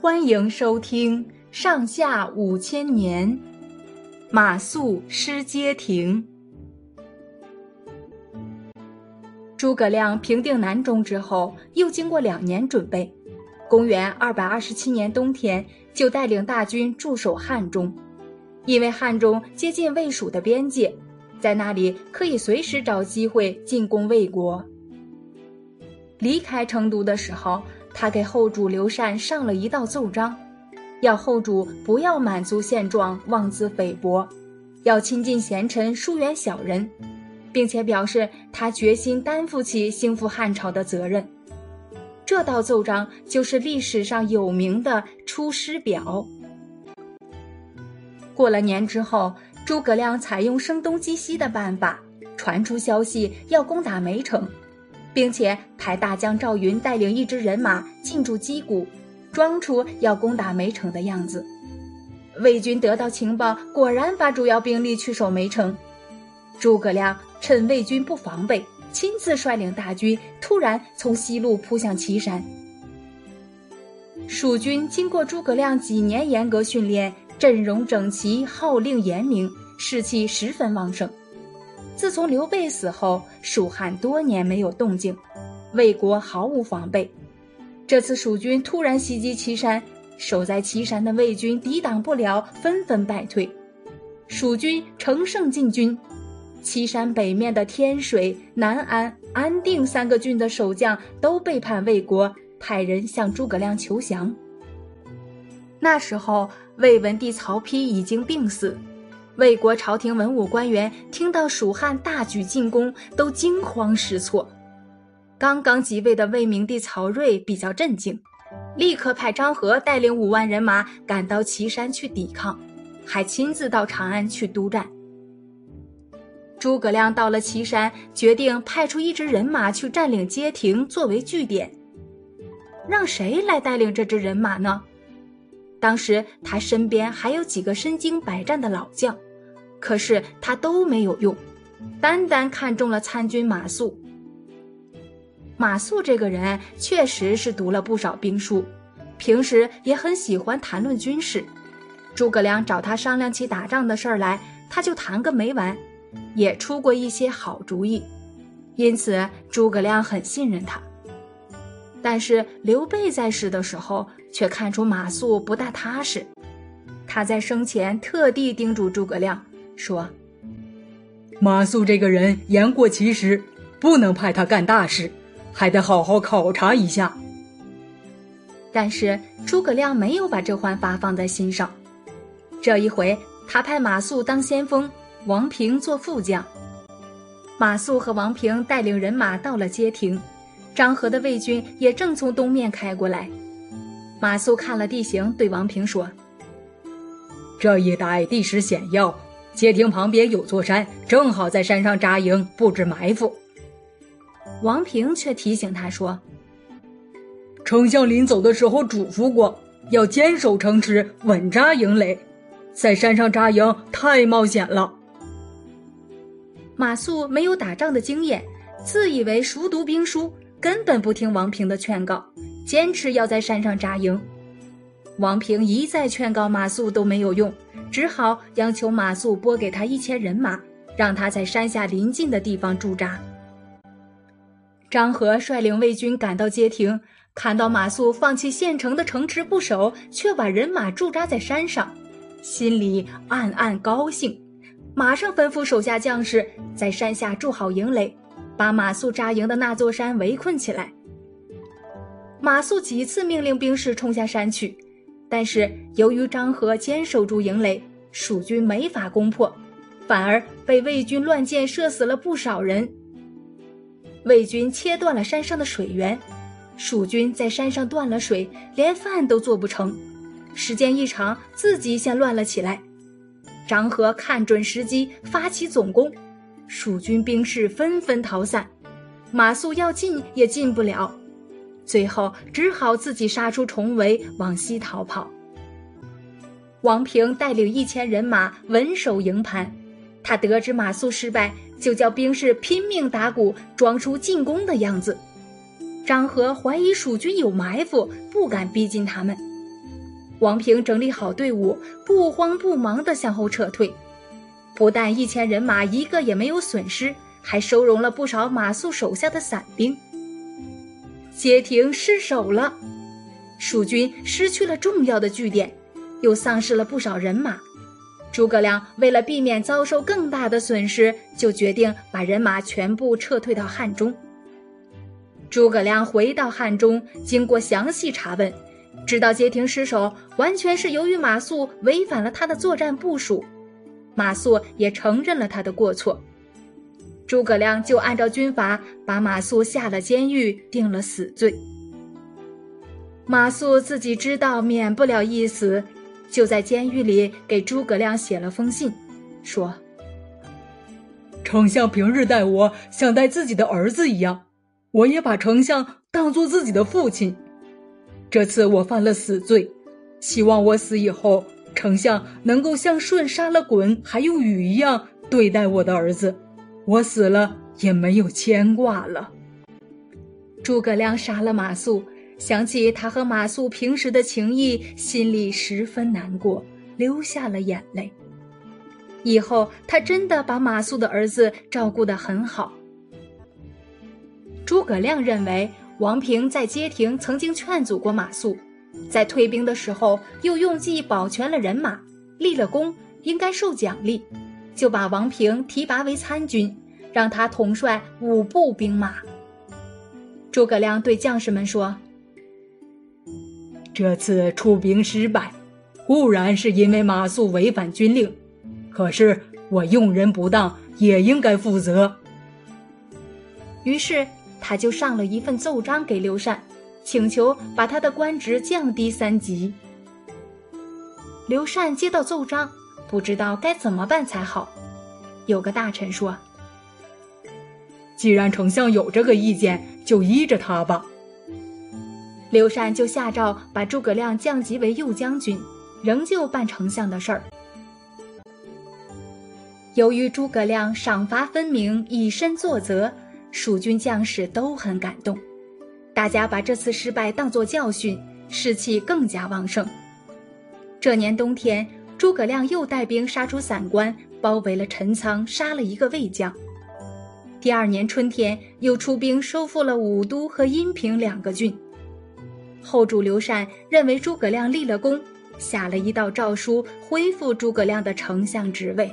欢迎收听《上下五千年》，马谡失街亭。诸葛亮平定南中之后，又经过两年准备，公元二百二十七年冬天，就带领大军驻守汉中。因为汉中接近魏蜀的边界，在那里可以随时找机会进攻魏国。离开成都的时候。他给后主刘禅上了一道奏章，要后主不要满足现状、妄自菲薄，要亲近贤臣、疏远小人，并且表示他决心担负起兴复汉朝的责任。这道奏章就是历史上有名的《出师表》。过了年之后，诸葛亮采用声东击西的办法，传出消息要攻打梅城。并且派大将赵云带领一支人马进驻击鼓，装出要攻打梅城的样子。魏军得到情报，果然把主要兵力去守梅城。诸葛亮趁魏军不防备，亲自率领大军突然从西路扑向岐山。蜀军经过诸葛亮几年严格训练，阵容整齐，号令严明，士气十分旺盛。自从刘备死后，蜀汉多年没有动静，魏国毫无防备。这次蜀军突然袭击岐山，守在岐山的魏军抵挡不了，纷纷败退。蜀军乘胜进军，岐山北面的天水、南安、安定三个郡的守将都背叛魏国，派人向诸葛亮求降。那时候，魏文帝曹丕已经病死。魏国朝廷文武官员听到蜀汉大举进攻，都惊慌失措。刚刚即位的魏明帝曹睿比较镇静，立刻派张合带领五万人马赶到岐山去抵抗，还亲自到长安去督战。诸葛亮到了岐山，决定派出一支人马去占领街亭作为据点。让谁来带领这支人马呢？当时他身边还有几个身经百战的老将。可是他都没有用，单单看中了参军马谡。马谡这个人确实是读了不少兵书，平时也很喜欢谈论军事。诸葛亮找他商量起打仗的事儿来，他就谈个没完，也出过一些好主意，因此诸葛亮很信任他。但是刘备在世的时候，却看出马谡不大踏实，他在生前特地叮嘱诸葛亮。说：“马谡这个人言过其实，不能派他干大事，还得好好考察一下。”但是诸葛亮没有把这番话放在心上。这一回，他派马谡当先锋，王平做副将。马谡和王平带领人马到了街亭，张合的魏军也正从东面开过来。马谡看了地形，对王平说：“这一带地势险要。”街亭旁边有座山，正好在山上扎营布置埋伏。王平却提醒他说：“丞相临走的时候嘱咐过，要坚守城池，稳扎营垒，在山上扎营太冒险了。”马谡没有打仗的经验，自以为熟读兵书，根本不听王平的劝告，坚持要在山上扎营。王平一再劝告马谡都没有用。只好央求马谡拨给他一千人马，让他在山下临近的地方驻扎。张合率领魏军赶到街亭，看到马谡放弃县城的城池不守，却把人马驻扎在山上，心里暗暗高兴，马上吩咐手下将士在山下筑好营垒，把马谡扎营的那座山围困起来。马谡几次命令兵士冲下山去。但是由于张合坚守住营垒，蜀军没法攻破，反而被魏军乱箭射死了不少人。魏军切断了山上的水源，蜀军在山上断了水，连饭都做不成。时间一长，自己先乱了起来。张合看准时机，发起总攻，蜀军兵士纷纷逃散，马谡要进也进不了。最后只好自己杀出重围，往西逃跑。王平带领一千人马稳守营盘，他得知马谡失败，就叫兵士拼命打鼓，装出进攻的样子。张合怀疑蜀军有埋伏，不敢逼近他们。王平整理好队伍，不慌不忙地向后撤退，不但一千人马一个也没有损失，还收容了不少马谡手下的散兵。街亭失守了，蜀军失去了重要的据点，又丧失了不少人马。诸葛亮为了避免遭受更大的损失，就决定把人马全部撤退到汉中。诸葛亮回到汉中，经过详细查问。知道街亭失守，完全是由于马谡违反了他的作战部署。马谡也承认了他的过错。诸葛亮就按照军法把马谡下了监狱，定了死罪。马谡自己知道免不了一死，就在监狱里给诸葛亮写了封信，说：“丞相平日待我像待自己的儿子一样，我也把丞相当做自己的父亲。”这次我犯了死罪，希望我死以后，丞相能够像舜杀了鲧还有禹一样对待我的儿子，我死了也没有牵挂了。诸葛亮杀了马谡，想起他和马谡平时的情谊，心里十分难过，流下了眼泪。以后他真的把马谡的儿子照顾得很好。诸葛亮认为。王平在街亭曾经劝阻过马谡，在退兵的时候又用计保全了人马，立了功，应该受奖励，就把王平提拔为参军，让他统帅五部兵马。诸葛亮对将士们说：“这次出兵失败，固然是因为马谡违反军令，可是我用人不当，也应该负责。”于是。他就上了一份奏章给刘禅，请求把他的官职降低三级。刘禅接到奏章，不知道该怎么办才好。有个大臣说：“既然丞相有这个意见，就依着他吧。”刘禅就下诏把诸葛亮降级为右将军，仍旧办丞相的事儿。由于诸葛亮赏罚分明，以身作则。蜀军将士都很感动，大家把这次失败当作教训，士气更加旺盛。这年冬天，诸葛亮又带兵杀出散关，包围了陈仓，杀了一个魏将。第二年春天，又出兵收复了武都和阴平两个郡。后主刘禅认为诸葛亮立了功，下了一道诏书，恢复诸葛亮的丞相职位。